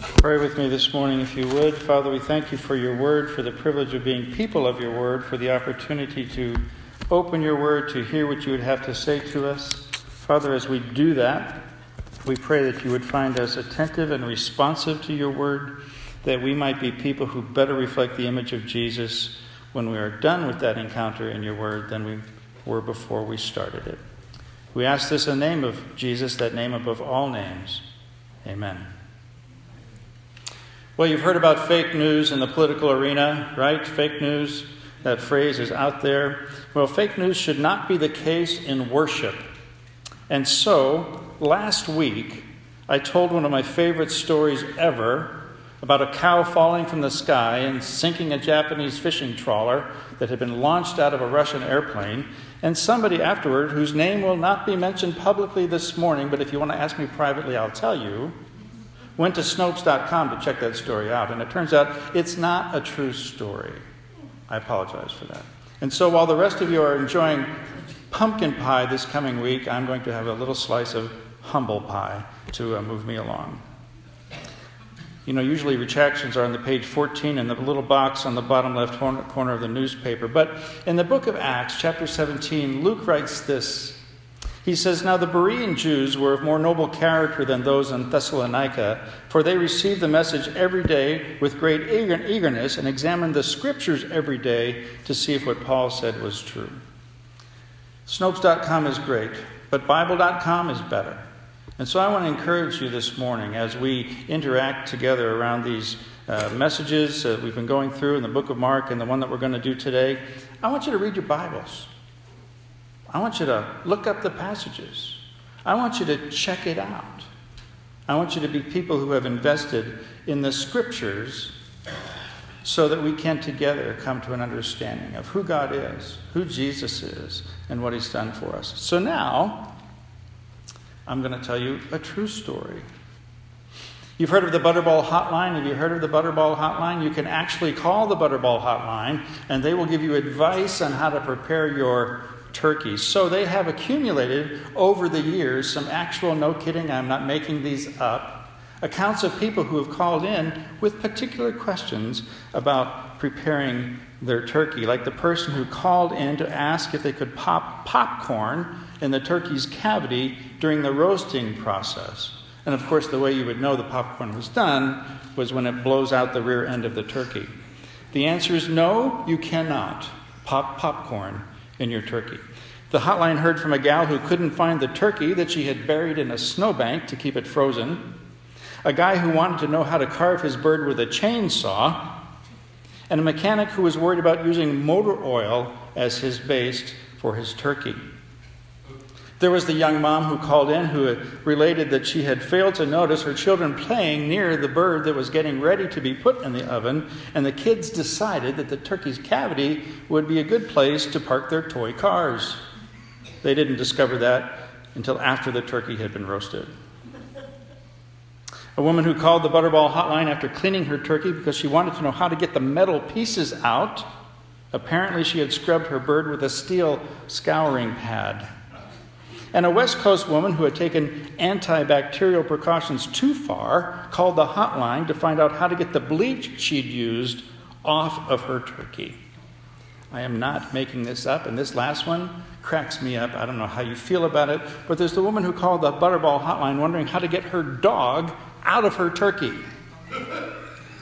Pray with me this morning, if you would. Father, we thank you for your word, for the privilege of being people of your word, for the opportunity to open your word, to hear what you would have to say to us. Father, as we do that, we pray that you would find us attentive and responsive to your word, that we might be people who better reflect the image of Jesus when we are done with that encounter in your word than we were before we started it. We ask this in the name of Jesus, that name above all names. Amen. Well, you've heard about fake news in the political arena, right? Fake news, that phrase is out there. Well, fake news should not be the case in worship. And so, last week, I told one of my favorite stories ever about a cow falling from the sky and sinking a Japanese fishing trawler that had been launched out of a Russian airplane. And somebody afterward, whose name will not be mentioned publicly this morning, but if you want to ask me privately, I'll tell you, went to Snopes.com to check that story out, and it turns out it's not a true story. I apologize for that. And so while the rest of you are enjoying pumpkin pie this coming week, I'm going to have a little slice of humble pie to uh, move me along. You know, usually retractions are on the page 14 in the little box on the bottom left corner of the newspaper. But in the book of Acts, chapter 17, Luke writes this he says, Now the Berean Jews were of more noble character than those in Thessalonica, for they received the message every day with great eagerness and examined the scriptures every day to see if what Paul said was true. Snopes.com is great, but Bible.com is better. And so I want to encourage you this morning as we interact together around these uh, messages that we've been going through in the book of Mark and the one that we're going to do today. I want you to read your Bibles. I want you to look up the passages. I want you to check it out. I want you to be people who have invested in the scriptures so that we can together come to an understanding of who God is, who Jesus is, and what he's done for us. So now, I'm going to tell you a true story. You've heard of the Butterball Hotline. Have you heard of the Butterball Hotline? You can actually call the Butterball Hotline, and they will give you advice on how to prepare your turkeys. So they have accumulated over the years some actual, no kidding, I'm not making these up, accounts of people who have called in with particular questions about preparing their turkey, like the person who called in to ask if they could pop popcorn in the turkey's cavity during the roasting process. And of course, the way you would know the popcorn was done was when it blows out the rear end of the turkey. The answer is no, you cannot pop popcorn in your turkey. The hotline heard from a gal who couldn't find the turkey that she had buried in a snowbank to keep it frozen, a guy who wanted to know how to carve his bird with a chainsaw, and a mechanic who was worried about using motor oil as his base for his turkey. There was the young mom who called in who related that she had failed to notice her children playing near the bird that was getting ready to be put in the oven, and the kids decided that the turkey's cavity would be a good place to park their toy cars. They didn't discover that until after the turkey had been roasted. A woman who called the Butterball hotline after cleaning her turkey because she wanted to know how to get the metal pieces out. Apparently, she had scrubbed her bird with a steel scouring pad and a West Coast woman who had taken antibacterial precautions too far called the hotline to find out how to get the bleach she'd used off of her turkey. I am not making this up, and this last one cracks me up. I don't know how you feel about it, but there's the woman who called the Butterball hotline wondering how to get her dog out of her turkey.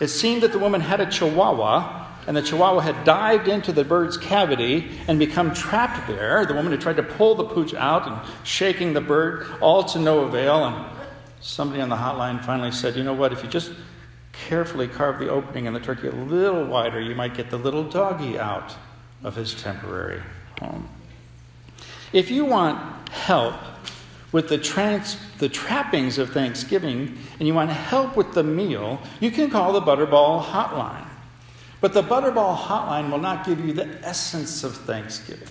It seemed that the woman had a chihuahua and the chihuahua had dived into the bird's cavity and become trapped there. The woman had tried to pull the pooch out and shaking the bird, all to no avail. And somebody on the hotline finally said, You know what? If you just carefully carve the opening in the turkey a little wider, you might get the little doggy out of his temporary home. If you want help with the, trans, the trappings of Thanksgiving and you want help with the meal, you can call the Butterball Hotline. But the Butterball hotline will not give you the essence of Thanksgiving.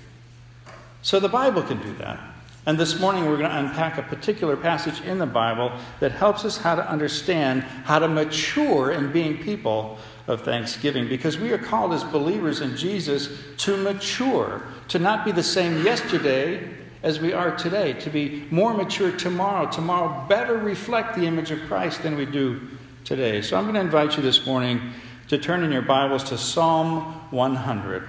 So the Bible can do that. And this morning we're going to unpack a particular passage in the Bible that helps us how to understand how to mature in being people of thanksgiving because we are called as believers in Jesus to mature, to not be the same yesterday as we are today, to be more mature tomorrow, tomorrow better reflect the image of Christ than we do today. So I'm going to invite you this morning to turn in your Bibles to Psalm 100.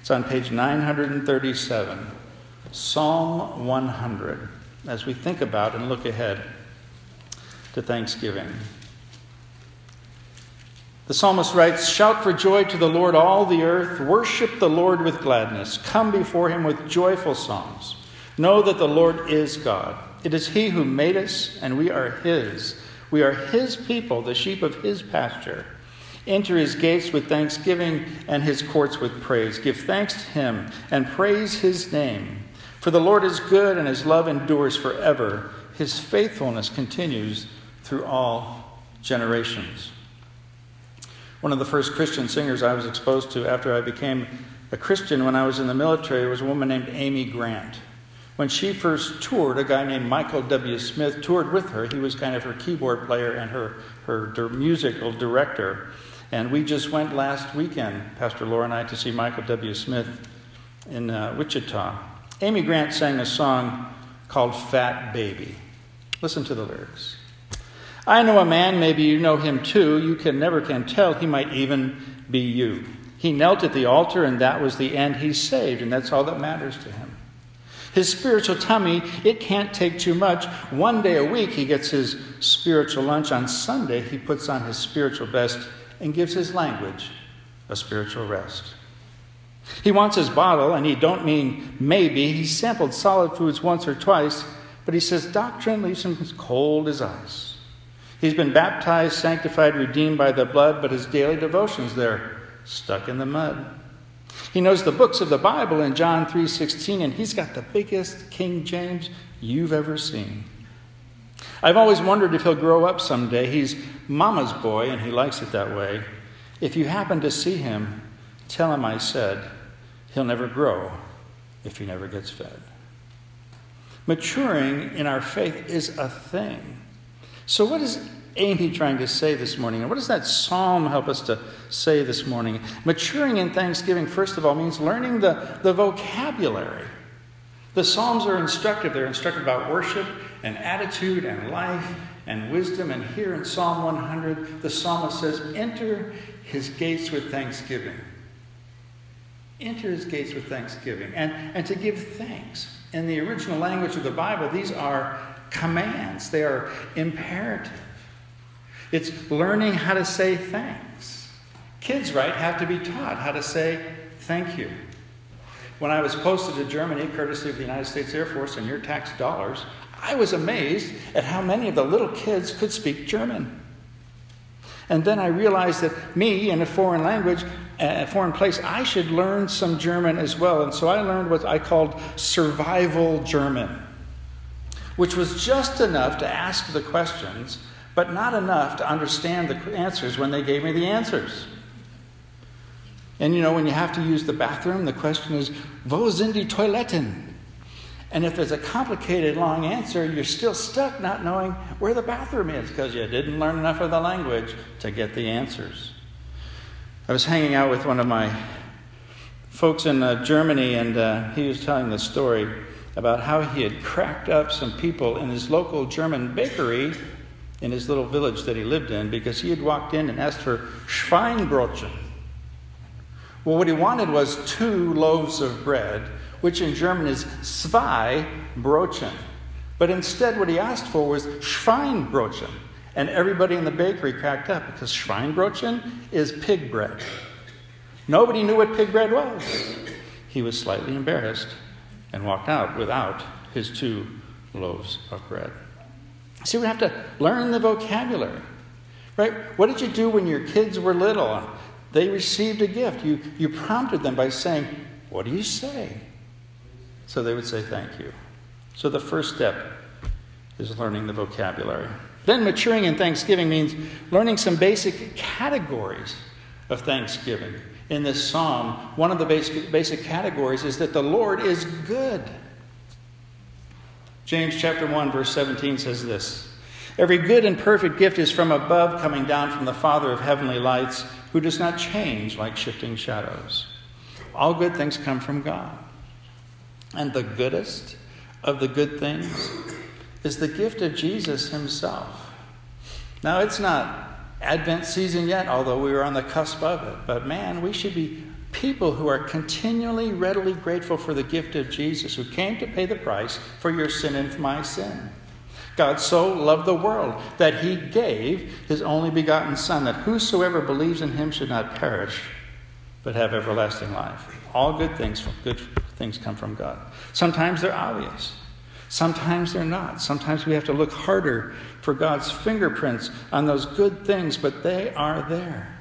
It's on page 937. Psalm 100, as we think about and look ahead to Thanksgiving. The psalmist writes Shout for joy to the Lord, all the earth. Worship the Lord with gladness. Come before him with joyful songs. Know that the Lord is God. It is he who made us, and we are his. We are his people, the sheep of his pasture. Enter his gates with thanksgiving and his courts with praise. Give thanks to him and praise his name. For the Lord is good, and his love endures forever. His faithfulness continues through all generations. One of the first Christian singers I was exposed to after I became a Christian when I was in the military was a woman named Amy Grant. When she first toured, a guy named Michael W. Smith toured with her. He was kind of her keyboard player and her, her musical director. And we just went last weekend, Pastor Laura and I, to see Michael W. Smith in uh, Wichita. Amy Grant sang a song called Fat Baby. Listen to the lyrics. I know a man, maybe you know him too. You can never can tell. He might even be you. He knelt at the altar, and that was the end. He's saved, and that's all that matters to him. His spiritual tummy, it can't take too much. One day a week, he gets his spiritual lunch. On Sunday, he puts on his spiritual best and gives his language a spiritual rest. He wants his bottle, and he don't mean maybe. He sampled solid foods once or twice, but he says doctrine leaves him as cold as ice. He's been baptized, sanctified, redeemed by the blood, but his daily devotions, they're stuck in the mud. He knows the books of the Bible in John 3:16 and he's got the biggest King James you've ever seen. I've always wondered if he'll grow up someday. He's mama's boy and he likes it that way. If you happen to see him, tell him I said he'll never grow if he never gets fed. Maturing in our faith is a thing. So, what is Amy trying to say this morning? And what does that psalm help us to say this morning? Maturing in thanksgiving, first of all, means learning the, the vocabulary. The Psalms are instructive. They're instructive about worship and attitude and life and wisdom. And here in Psalm 100, the psalmist says, Enter his gates with thanksgiving. Enter his gates with thanksgiving. And, and to give thanks. In the original language of the Bible, these are commands, they are imperative. It's learning how to say thanks. Kids, right, have to be taught how to say thank you. When I was posted to Germany, courtesy of the United States Air Force and your tax dollars, I was amazed at how many of the little kids could speak German. And then I realized that me, in a foreign language, a foreign place, I should learn some German as well. And so I learned what I called survival German which was just enough to ask the questions, but not enough to understand the answers when they gave me the answers. And you know, when you have to use the bathroom, the question is, Wo sind die Toiletten? And if there's a complicated long answer, you're still stuck not knowing where the bathroom is because you didn't learn enough of the language to get the answers. I was hanging out with one of my folks in uh, Germany, and uh, he was telling the story about how he had cracked up some people in his local German bakery in his little village that he lived in because he had walked in and asked for Schweinbrotchen. Well, what he wanted was two loaves of bread, which in German is zwei Brotchen. But instead, what he asked for was Schweinbrotchen. And everybody in the bakery cracked up because Schweinbrotchen is pig bread. Nobody knew what pig bread was. He was slightly embarrassed and walked out without his two loaves of bread. See, we have to learn the vocabulary. Right? What did you do when your kids were little? They received a gift. You, you prompted them by saying, What do you say? So they would say, Thank you. So the first step is learning the vocabulary. Then maturing in thanksgiving means learning some basic categories of thanksgiving in this psalm, one of the basic, basic categories is that the Lord is good. James chapter 1 verse 17 says this. Every good and perfect gift is from above, coming down from the Father of heavenly lights, who does not change like shifting shadows. All good things come from God. And the goodest of the good things is the gift of Jesus himself. Now, it's not Advent season yet, although we are on the cusp of it. But man, we should be people who are continually readily grateful for the gift of Jesus, who came to pay the price for your sin and for my sin. God so loved the world that he gave his only begotten Son, that whosoever believes in him should not perish, but have everlasting life. All good things, good things come from God. Sometimes they're obvious. Sometimes they're not. Sometimes we have to look harder for God's fingerprints on those good things, but they are there.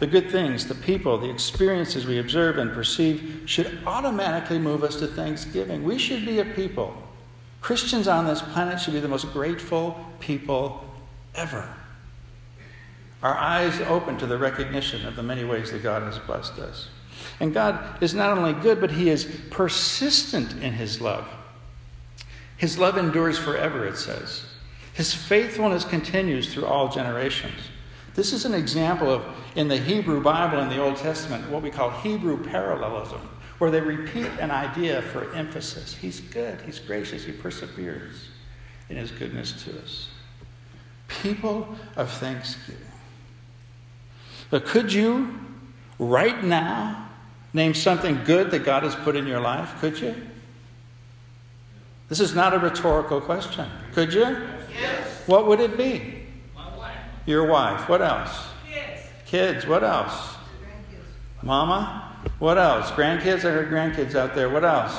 The good things, the people, the experiences we observe and perceive should automatically move us to thanksgiving. We should be a people Christians on this planet should be the most grateful people ever. Our eyes open to the recognition of the many ways that God has blessed us. And God is not only good, but He is persistent in His love. His love endures forever, it says. His faithfulness continues through all generations. This is an example of, in the Hebrew Bible in the Old Testament, what we call Hebrew parallelism where they repeat an idea for emphasis. He's good, He's gracious, He perseveres in His goodness to us. People of thanksgiving. But could you, right now, name something good that God has put in your life? Could you? This is not a rhetorical question. Could you? Yes. What would it be? My wife. Your wife. What else? Kids. Kids. What else? Grandkids. Mama? What else? Grandkids? I heard grandkids out there. What else?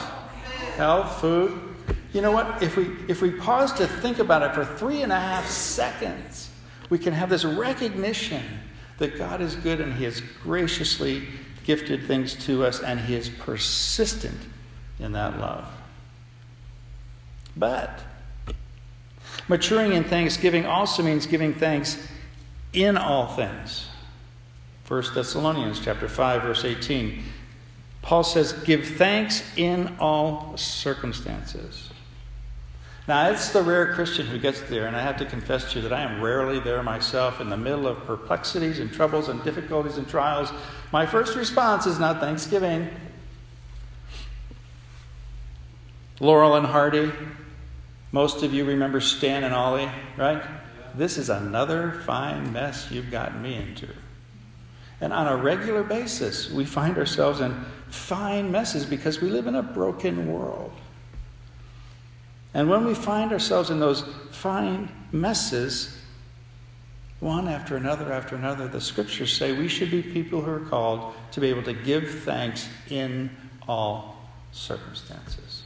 Health, food. You know what? If we if we pause to think about it for three and a half seconds, we can have this recognition that God is good and He has graciously gifted things to us and He is persistent in that love. But maturing in thanksgiving also means giving thanks in all things. 1 Thessalonians chapter 5 verse 18. Paul says, "Give thanks in all circumstances." Now, it's the rare Christian who gets there, and I have to confess to you that I am rarely there myself in the middle of perplexities and troubles and difficulties and trials. My first response is not thanksgiving. Laurel and Hardy, most of you remember Stan and Ollie, right? This is another fine mess you've gotten me into. And on a regular basis, we find ourselves in fine messes because we live in a broken world. And when we find ourselves in those fine messes, one after another after another, the scriptures say we should be people who are called to be able to give thanks in all circumstances.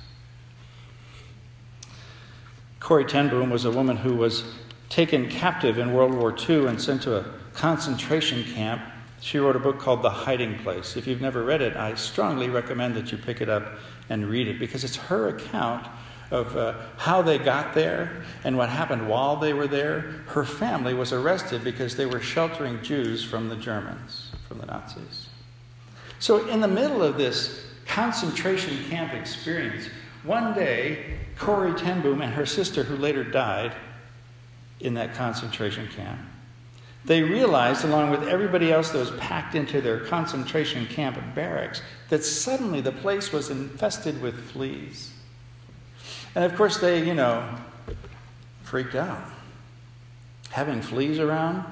Corrie ten Boom was a woman who was taken captive in World War II and sent to a concentration camp she wrote a book called The Hiding Place. If you've never read it, I strongly recommend that you pick it up and read it because it's her account of uh, how they got there and what happened while they were there. Her family was arrested because they were sheltering Jews from the Germans, from the Nazis. So, in the middle of this concentration camp experience, one day, Corrie ten Boom and her sister, who later died in that concentration camp, they realized, along with everybody else that was packed into their concentration camp barracks, that suddenly the place was infested with fleas. And of course, they, you know, freaked out. Having fleas around,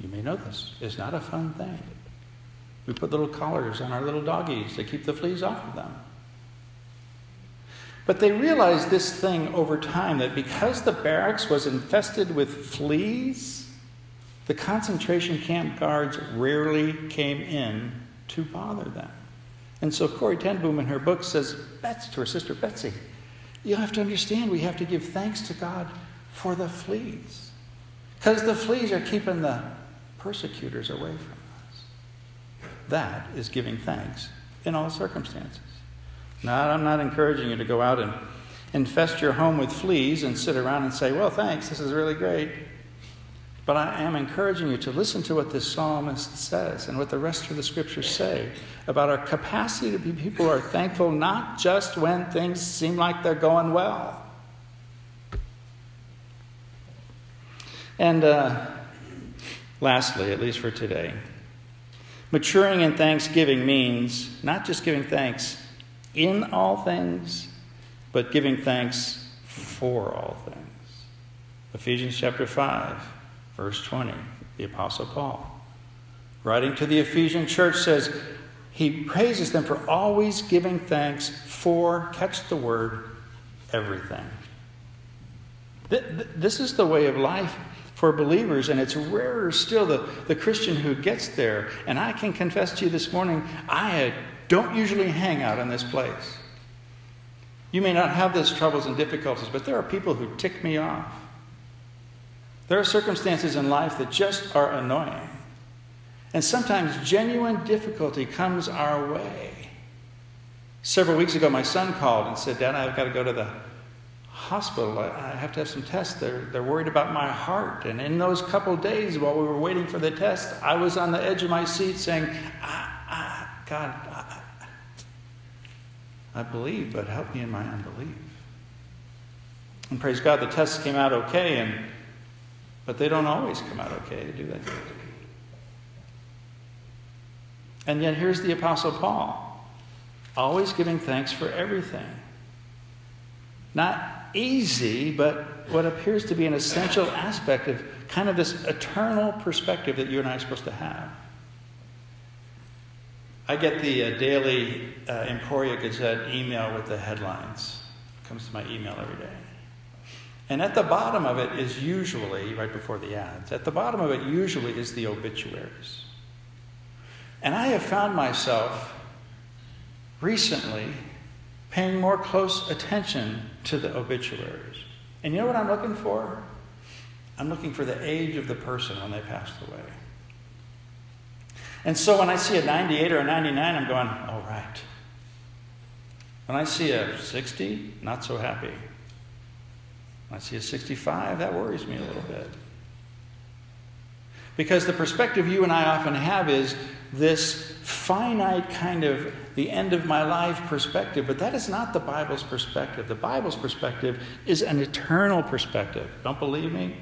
you may know this, is not a fun thing. We put little collars on our little doggies to keep the fleas off of them. But they realized this thing over time that because the barracks was infested with fleas, the concentration camp guards rarely came in to bother them. And so Corrie ten Boom in her book says, Betsy, to her sister Betsy, you have to understand we have to give thanks to God for the fleas. Because the fleas are keeping the persecutors away from us. That is giving thanks in all circumstances. Now, I'm not encouraging you to go out and infest your home with fleas and sit around and say, well, thanks, this is really great. But I am encouraging you to listen to what this psalmist says and what the rest of the scriptures say about our capacity to be people who are thankful not just when things seem like they're going well. And uh, lastly, at least for today, maturing in thanksgiving means not just giving thanks in all things, but giving thanks for all things. Ephesians chapter 5 Verse 20, the Apostle Paul, writing to the Ephesian church, says, He praises them for always giving thanks for, catch the word, everything. This is the way of life for believers, and it's rarer still the, the Christian who gets there. And I can confess to you this morning, I don't usually hang out in this place. You may not have those troubles and difficulties, but there are people who tick me off. There are circumstances in life that just are annoying. And sometimes genuine difficulty comes our way. Several weeks ago, my son called and said, Dad, I've got to go to the hospital. I have to have some tests. They're, they're worried about my heart. And in those couple days while we were waiting for the test, I was on the edge of my seat saying, ah, ah, God, I, I believe, but help me in my unbelief. And praise God, the tests came out okay, and, but they don't always come out okay, to do they? And yet, here's the Apostle Paul, always giving thanks for everything. Not easy, but what appears to be an essential aspect of kind of this eternal perspective that you and I are supposed to have. I get the uh, daily uh, Emporia Gazette email with the headlines. It comes to my email every day. And at the bottom of it is usually, right before the ads, at the bottom of it usually is the obituaries. And I have found myself recently paying more close attention to the obituaries. And you know what I'm looking for? I'm looking for the age of the person when they passed away. And so when I see a 98 or a 99, I'm going, all right. When I see a 60, not so happy. I see a 65, that worries me a little bit. Because the perspective you and I often have is this finite kind of the end of my life perspective, but that is not the Bible's perspective. The Bible's perspective is an eternal perspective. Don't believe me?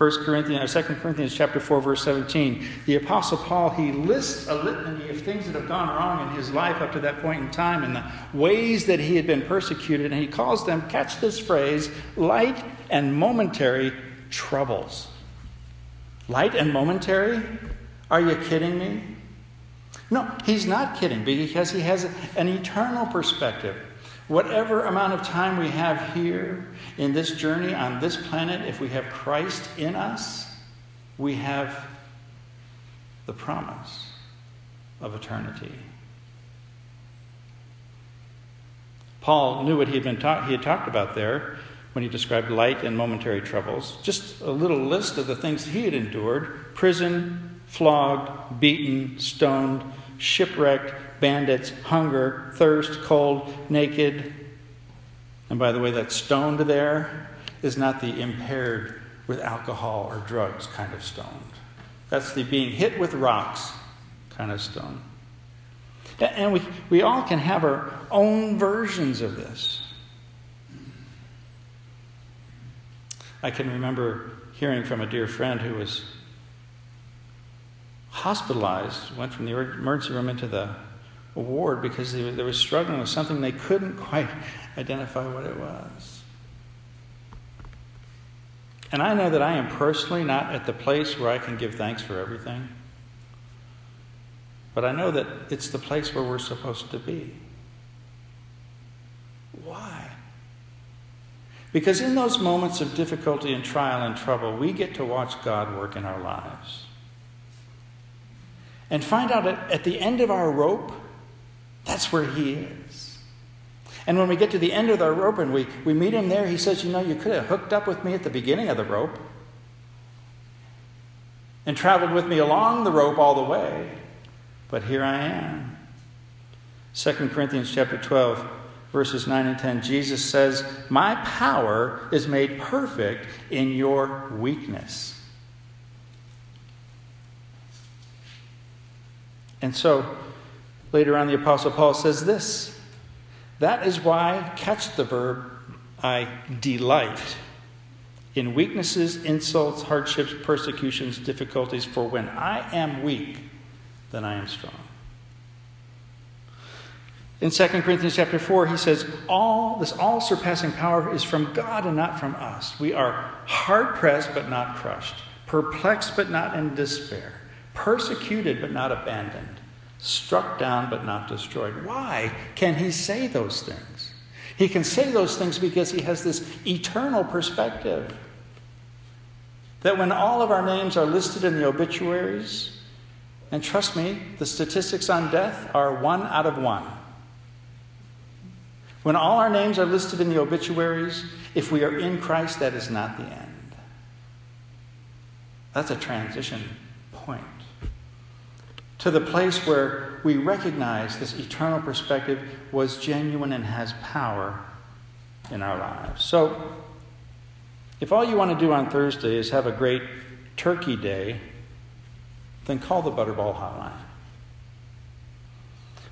1 Corinthians, or 2 Corinthians chapter 4, verse 17. The Apostle Paul, he lists a litany of things that have gone wrong in his life up to that point in time and the ways that he had been persecuted, and he calls them, catch this phrase, light and momentary troubles. Light and momentary? Are you kidding me? No, he's not kidding because he has an eternal perspective. Whatever amount of time we have here in this journey on this planet, if we have Christ in us, we have the promise of eternity. Paul knew what he had, been ta- he had talked about there when he described light and momentary troubles. Just a little list of the things he had endured prison, flogged, beaten, stoned, shipwrecked, bandits, hunger, thirst, cold, naked. And by the way, that stoned there is not the impaired with alcohol or drugs kind of stoned. That's the being hit with rocks kind of stone. And we, we all can have our own versions of this. I can remember hearing from a dear friend who was hospitalized, went from the emergency room into the ward because they, they were struggling with something they couldn't quite identify what it was. And I know that I am personally not at the place where I can give thanks for everything. But I know that it's the place where we're supposed to be. Why? Because in those moments of difficulty and trial and trouble, we get to watch God work in our lives. And find out at the end of our rope, that's where He is. And when we get to the end of the rope and we, we meet Him there, He says, You know, you could have hooked up with me at the beginning of the rope and traveled with me along the rope all the way, but here I am. 2 Corinthians chapter 12 verses 9 and 10, Jesus says, My power is made perfect in your weakness. And so, later on, the Apostle Paul says this That is why, catch the verb, I delight in weaknesses, insults, hardships, persecutions, difficulties, for when I am weak, then I am strong. In 2 Corinthians chapter 4, he says, all this all surpassing power is from God and not from us. We are hard pressed but not crushed, perplexed but not in despair, persecuted but not abandoned, struck down but not destroyed. Why can he say those things? He can say those things because he has this eternal perspective. That when all of our names are listed in the obituaries, and trust me, the statistics on death are one out of one. When all our names are listed in the obituaries, if we are in Christ, that is not the end. That's a transition to the place where we recognize this eternal perspective was genuine and has power in our lives. So, if all you want to do on Thursday is have a great turkey day, then call the Butterball Hotline.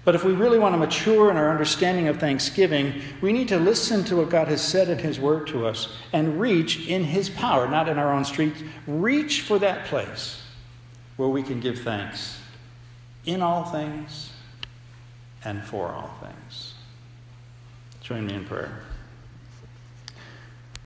But if we really want to mature in our understanding of Thanksgiving, we need to listen to what God has said in His Word to us and reach in His power, not in our own strength, reach for that place where we can give thanks in all things and for all things. Join me in prayer.